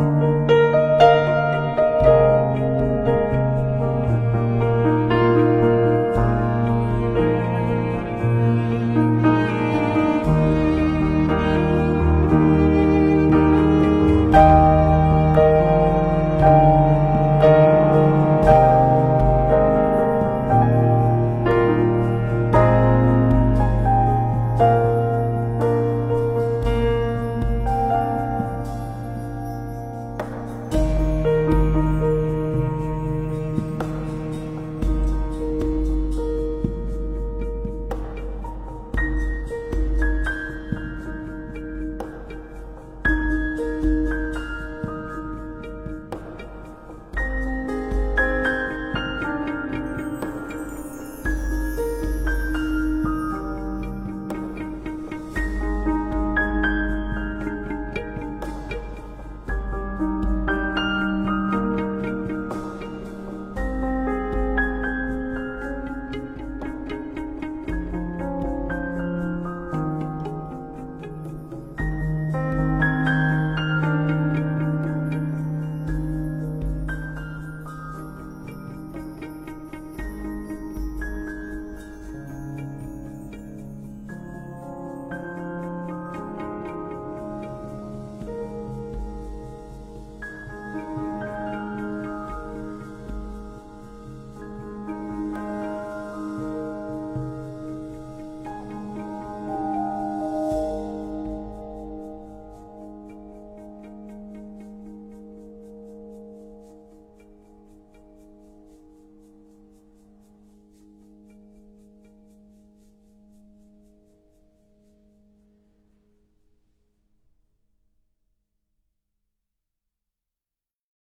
嗯。